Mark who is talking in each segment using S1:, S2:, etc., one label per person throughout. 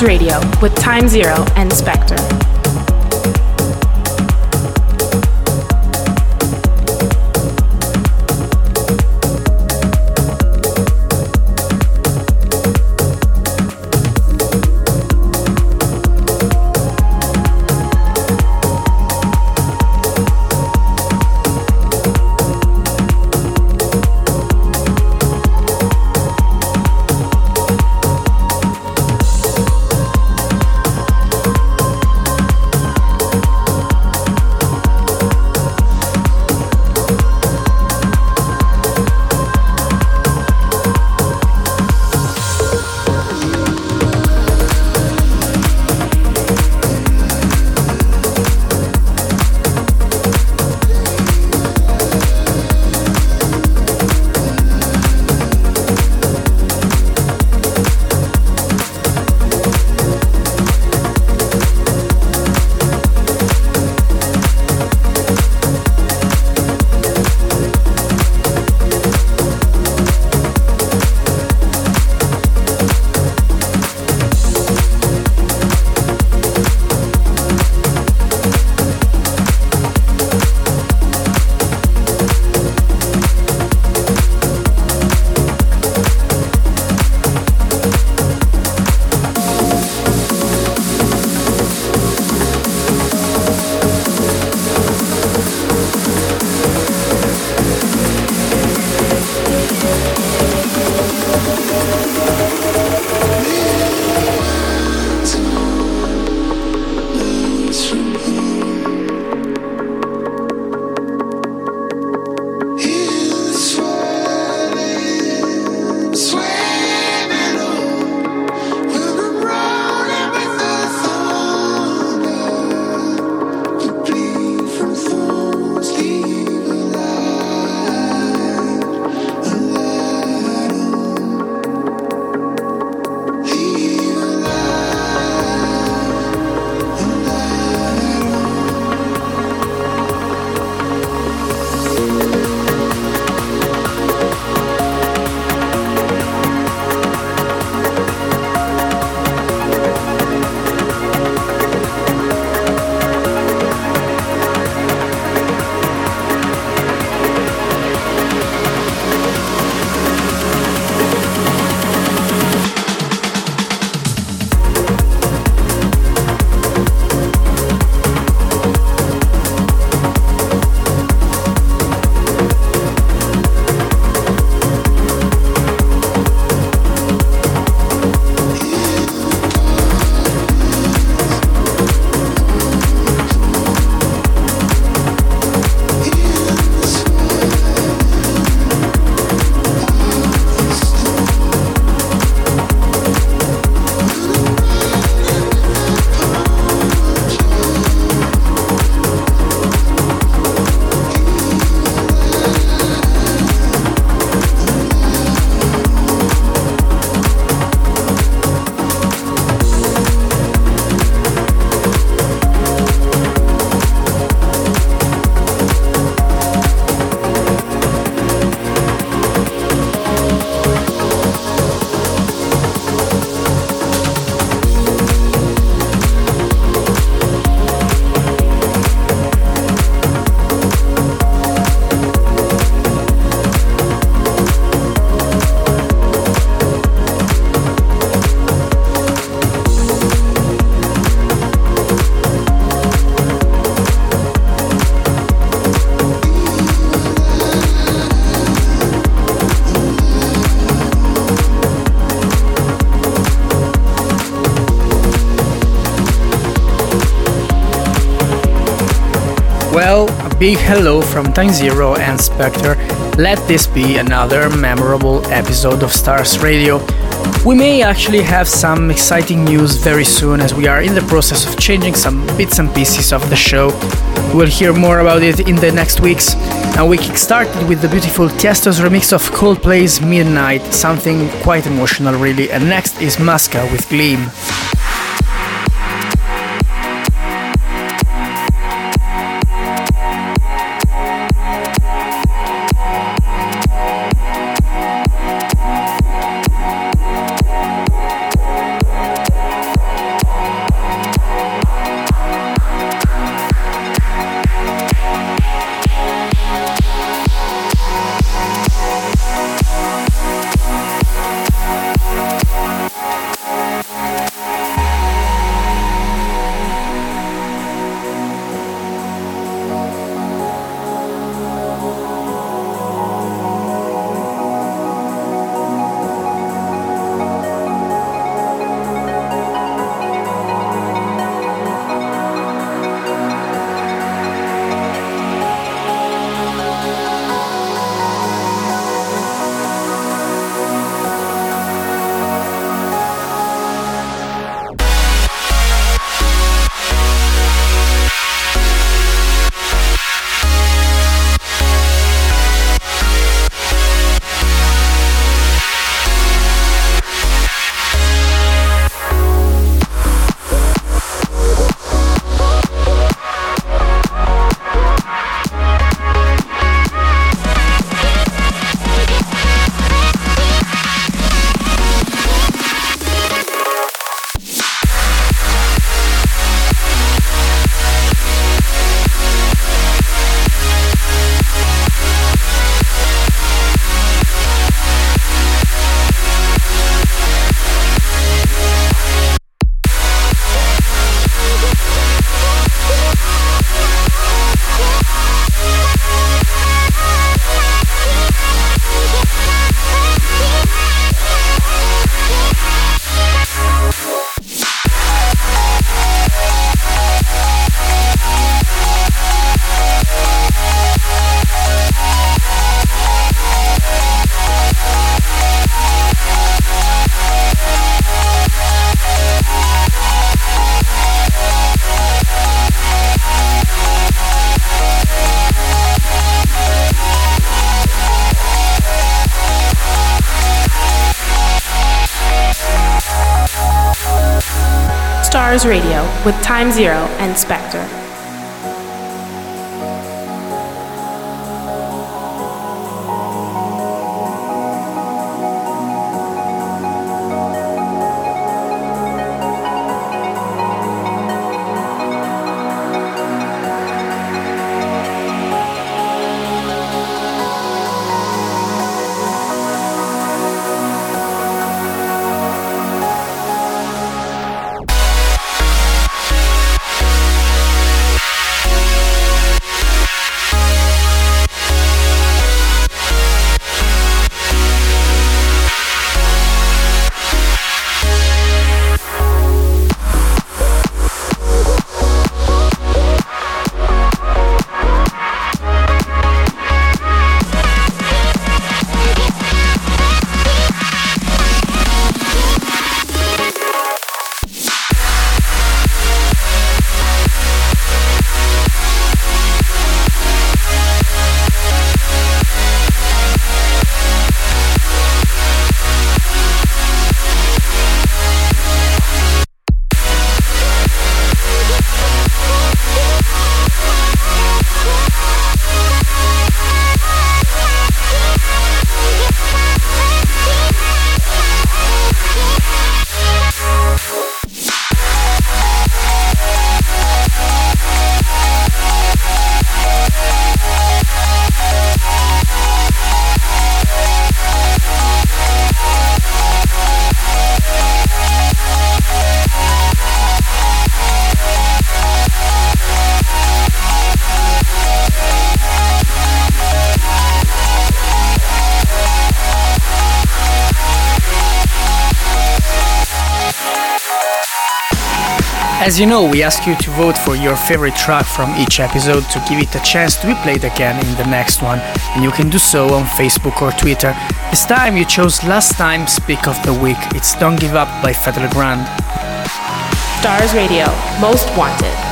S1: Radio with Time Zero and Spectre.
S2: Big hello from Time Zero and Spectre. Let this be another memorable episode of Stars Radio. We may actually have some exciting news very soon as we are in the process of changing some bits and pieces of the show. We'll hear more about it in the next weeks. Now we kickstarted with the beautiful Tiesto's remix of Coldplay's Midnight, something quite emotional really, and next is Masca with Gleam.
S3: Radio with Time Zero and Spectre.
S2: As you know, we ask you to vote for your favorite track from each episode to give it a chance to be played again in the next one, and you can do so on Facebook or Twitter. This time you chose last time's pick of the week. It's Don't Give Up by Fedde Le Grand.
S3: Stars Radio, Most Wanted.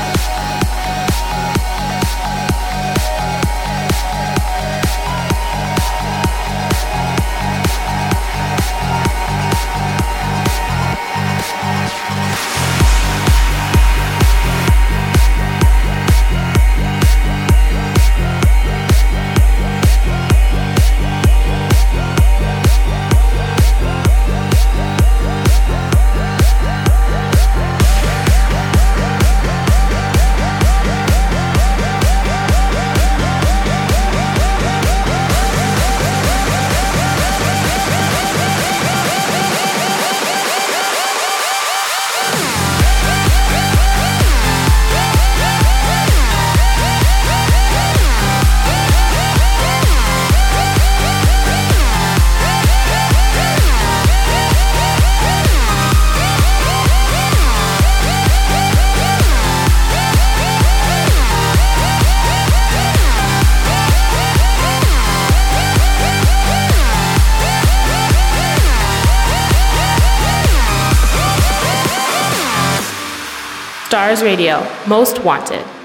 S3: Stars Radio, Most Wanted.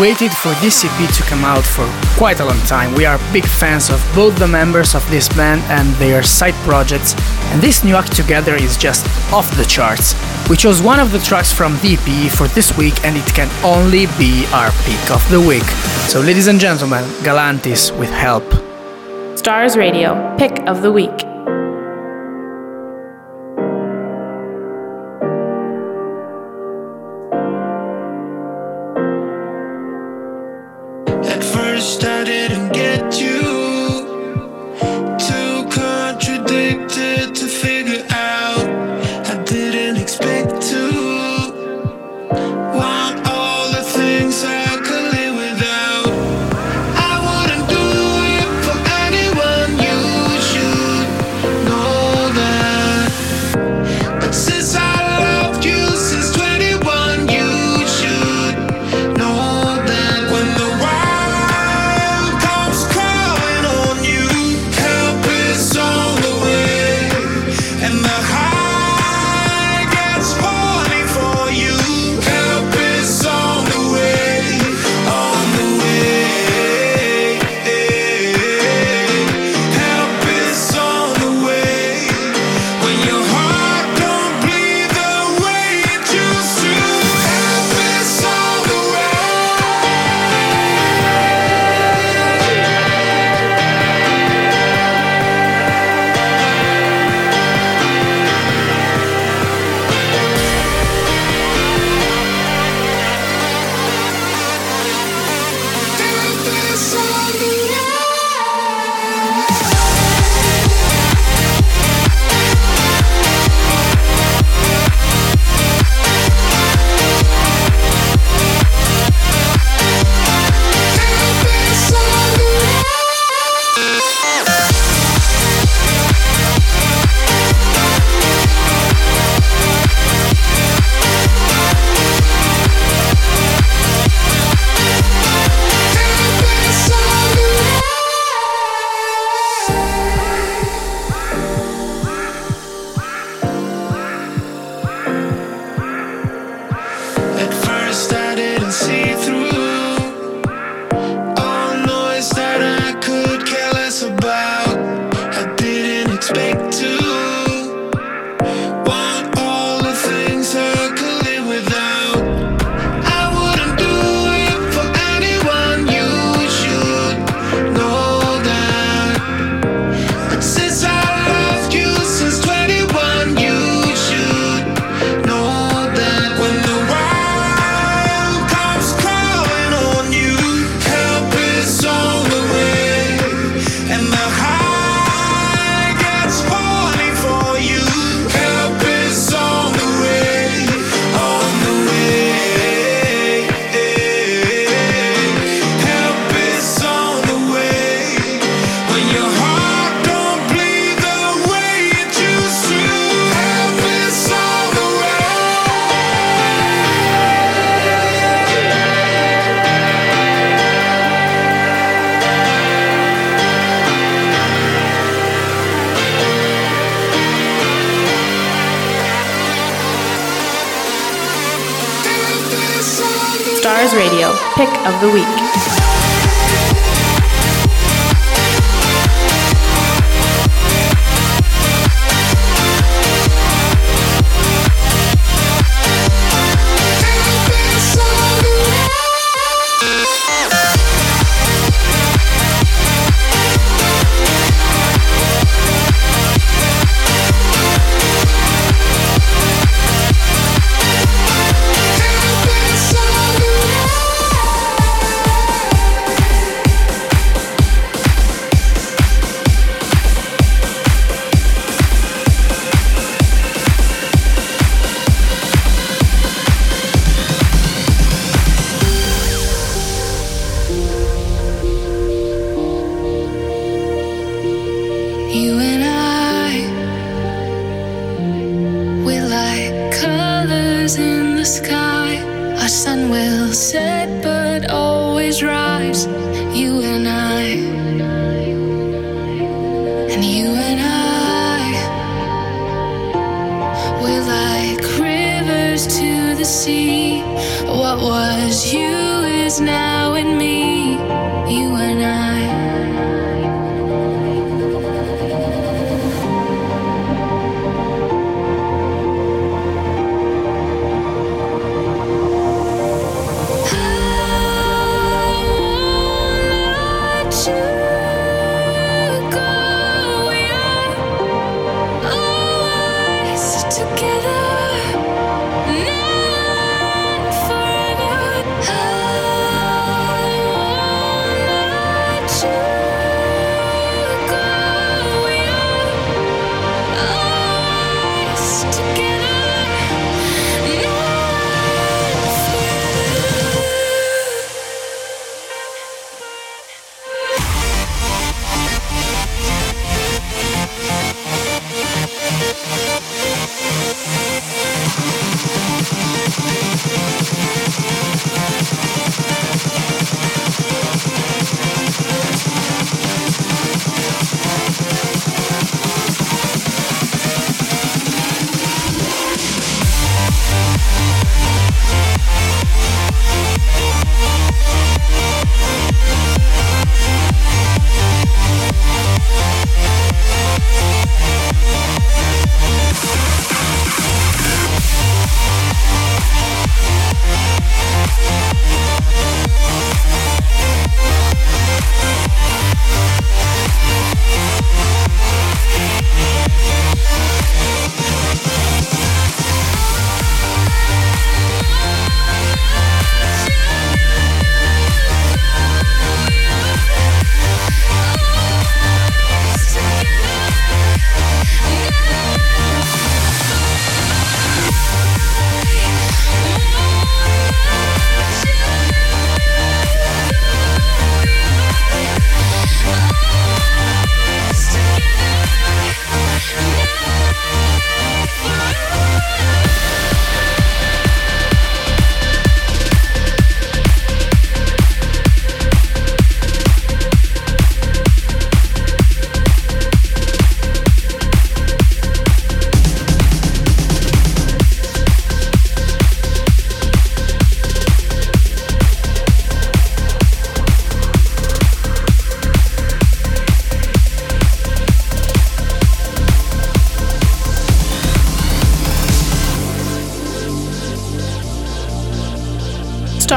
S2: Waited for this EP to come out for quite a long time. We are big fans of both the members of this band and their side projects, and this new act together is just off the charts. We chose one of the tracks from EP for this week, and it can only be our pick of the week. So, ladies and gentlemen, Galantis with Help.
S1: Stars Radio, pick of the week.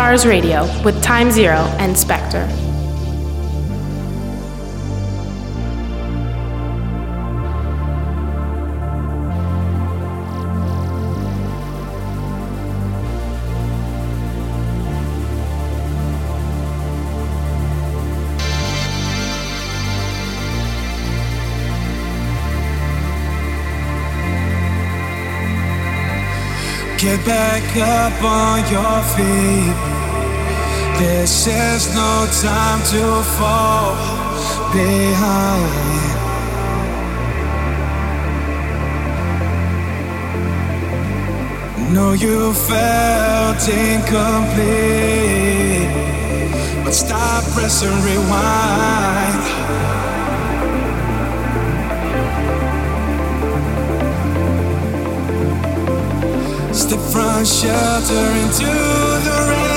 S3: Stars Radio with Time Zero and Spectre.
S1: Get back up on your feet. This is no time to fall behind. Know you felt incomplete, but stop, press, and rewind. From shelter into the rain.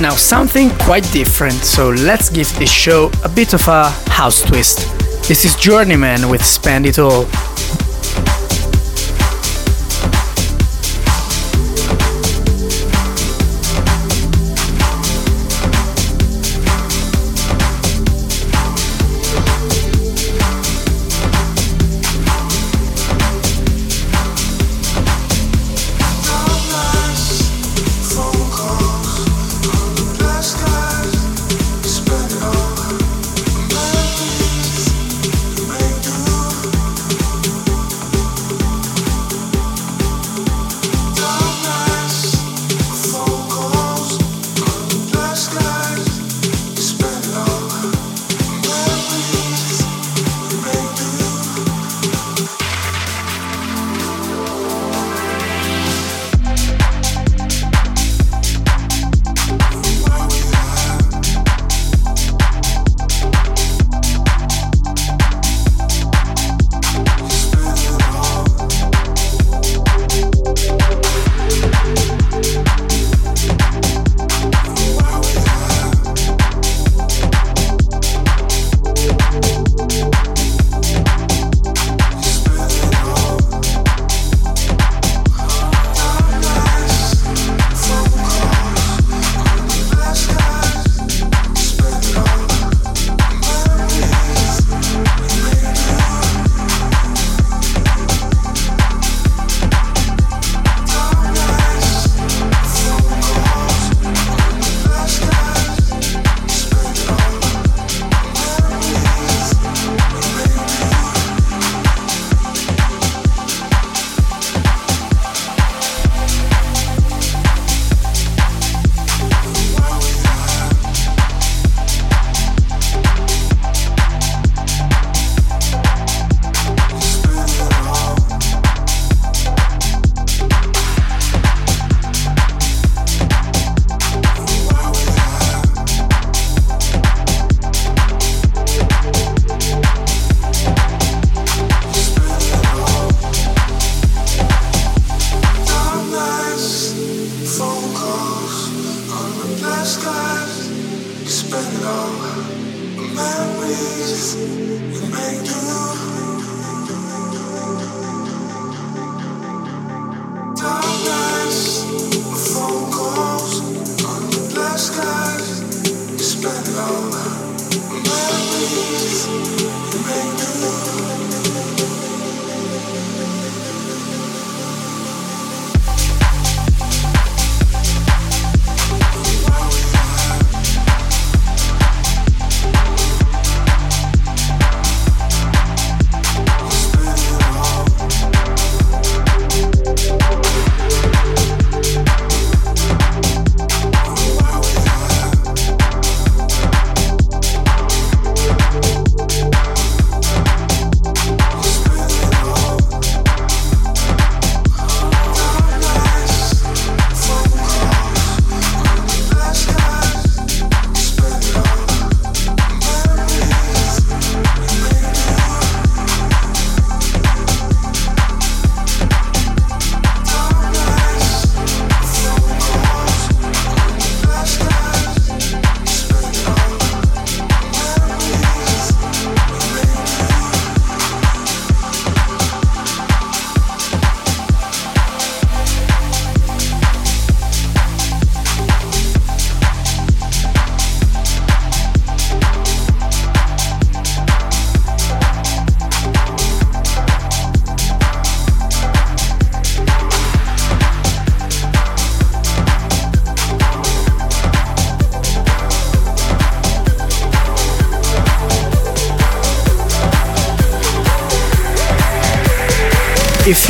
S1: Now, something quite different, so let's give this show a bit of a house twist. This is Journeyman with Spend It All.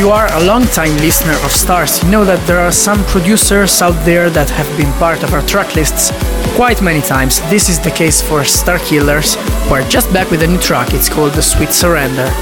S2: You are a long-time listener of Stars, you know that there are some producers out there that have been part of our track lists quite many times. This is the case for Starkillers, who are just back with a new track. It's called The Sweet Surrender.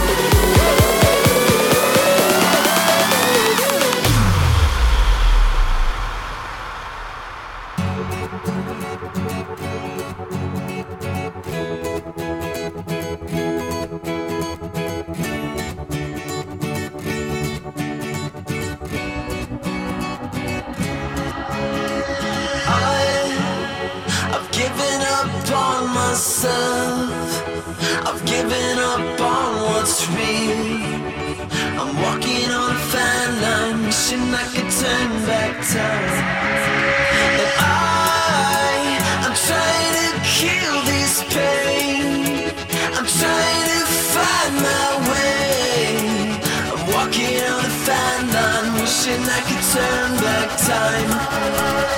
S4: turn back time.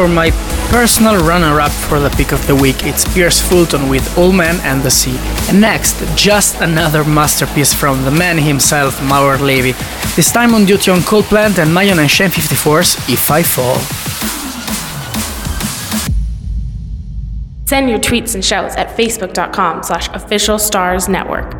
S2: for my personal runner up for the pick of the week. It's Pierce Fulton with Old Man and the Sea. And next, just another masterpiece from the man himself, Maor Levi. This time on duty on Cold Blank and Myon and Shane 54's If I Fall.
S3: Send your tweets and shouts at facebook.com slash official stars network.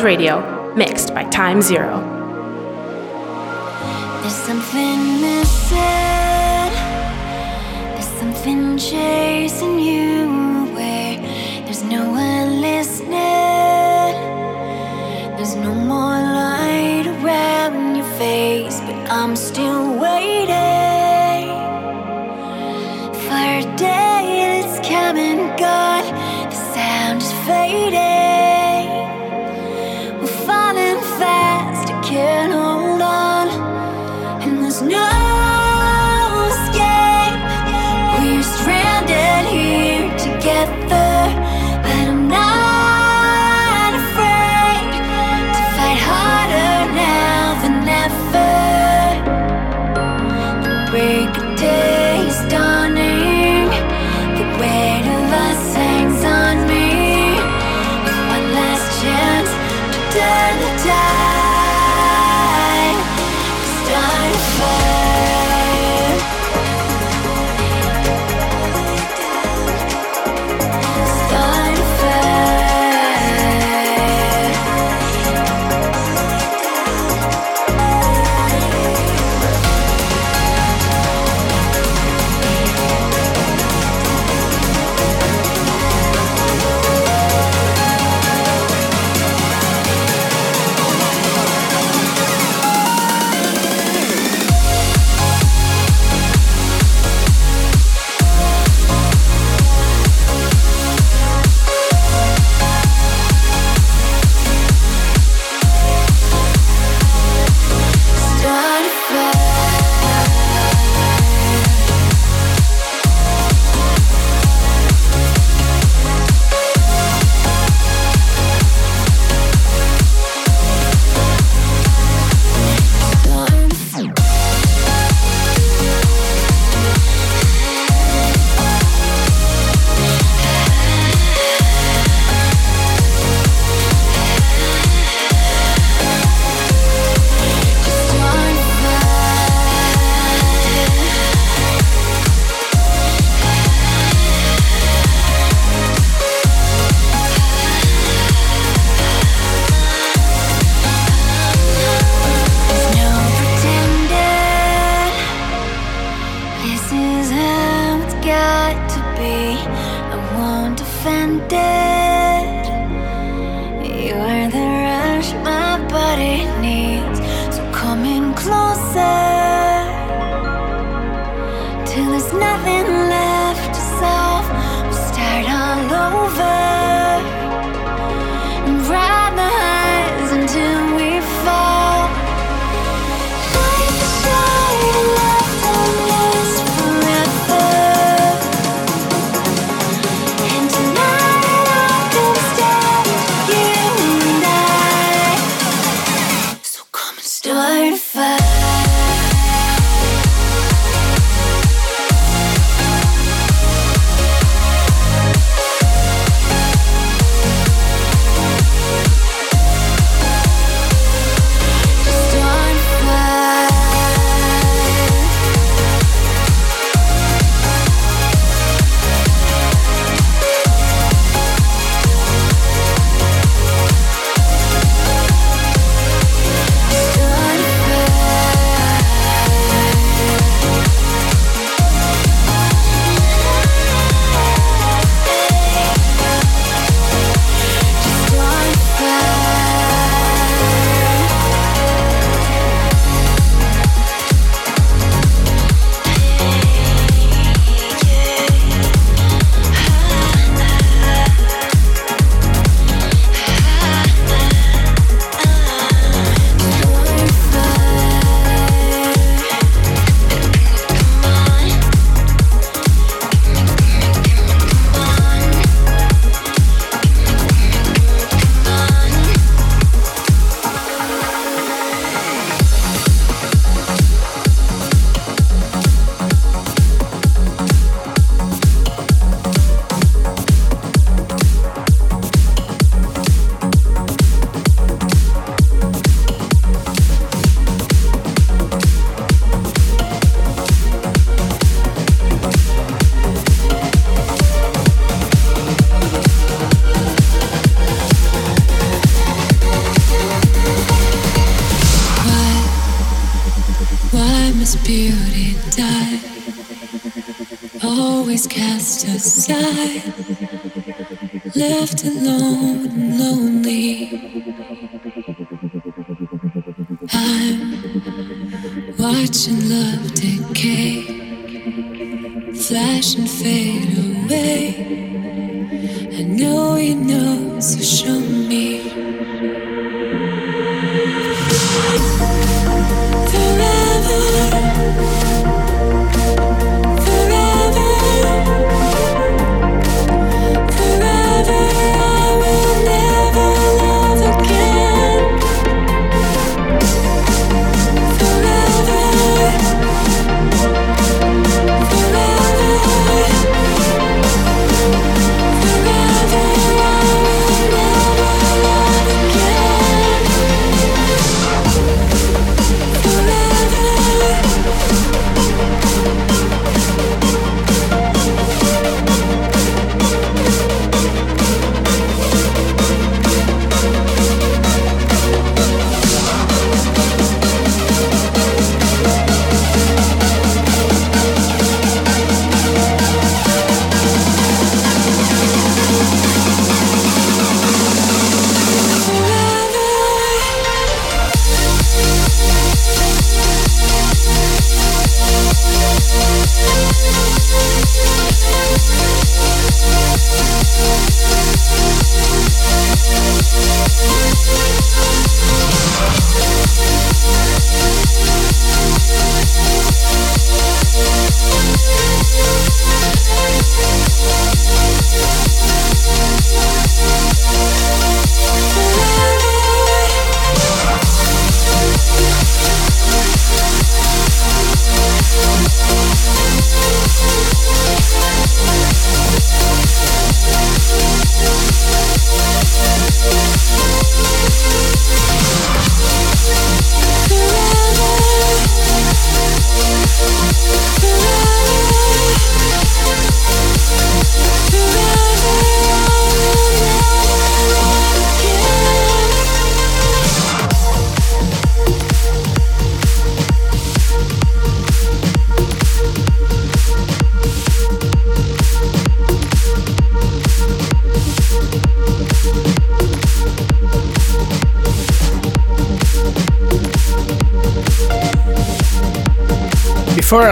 S1: Radio, mixed by Time Zero.
S4: There's something missing, there's something chasing you there's no one listening, there's no more light around your face, but I'm still. till there's nothing left to solve. We'll start all over. Left alone and lonely. I'm watching love decay, flash and fade away. I know you know, so show me.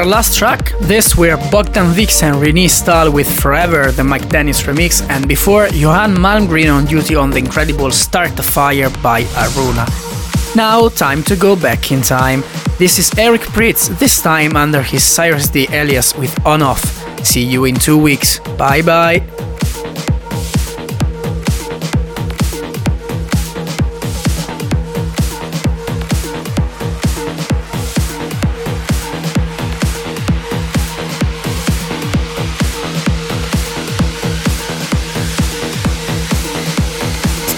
S2: Our last track, this were Bogdan Vix and Renee Stahl with Forever, the Mike Dennis remix, and before Johan Malmgren on duty on the incredible Start the Fire by Aruna. Now, time to go back in time. This is Eric Prydz, this time under his Cirez D alias with On Off. See you in two weeks. Bye bye.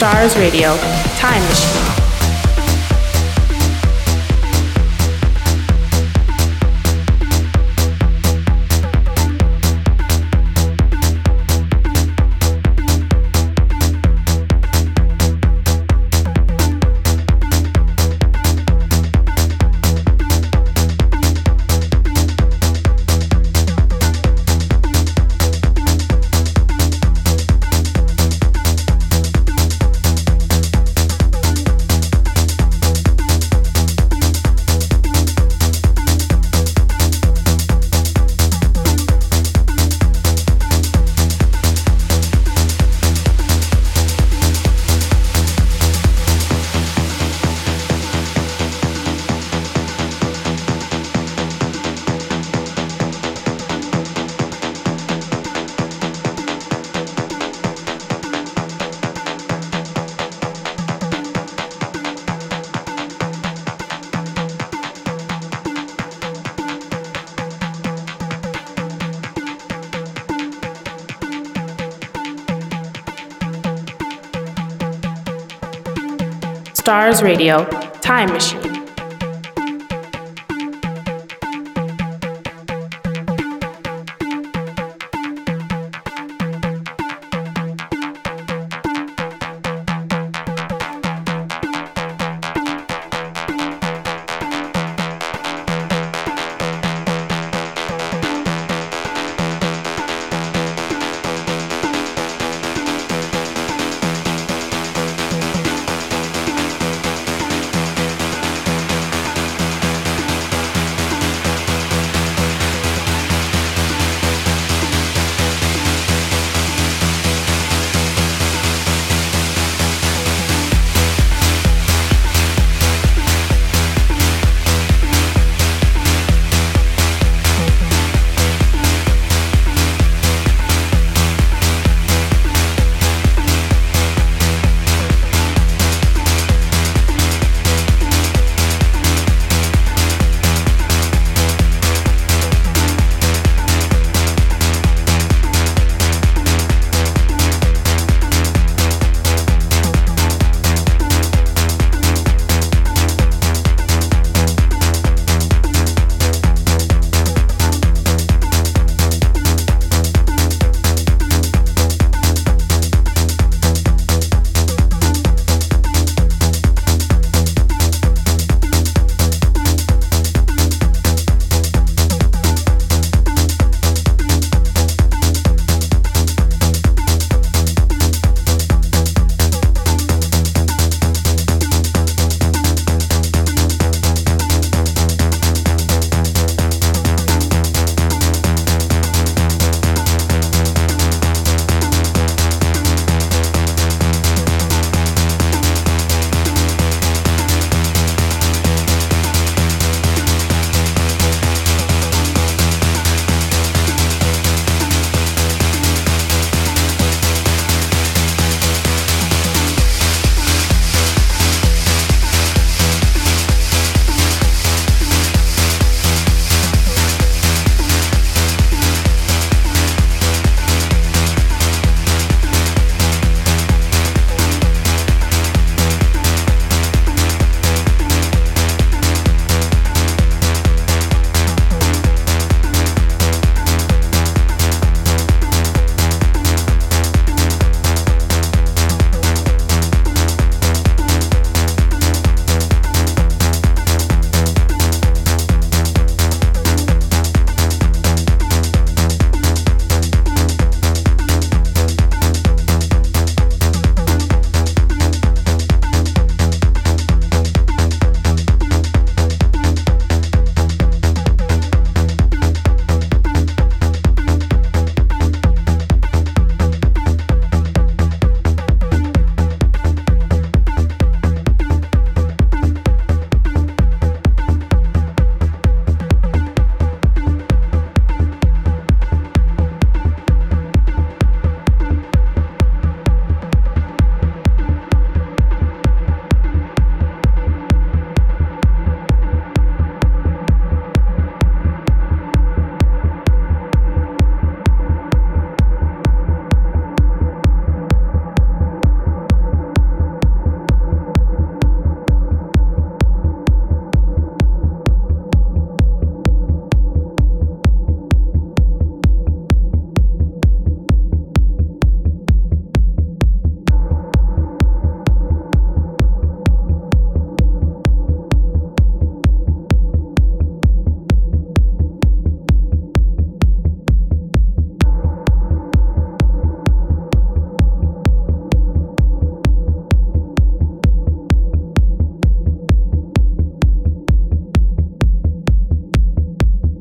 S3: Stars Radio, Time Machine. Radio, Time Machine.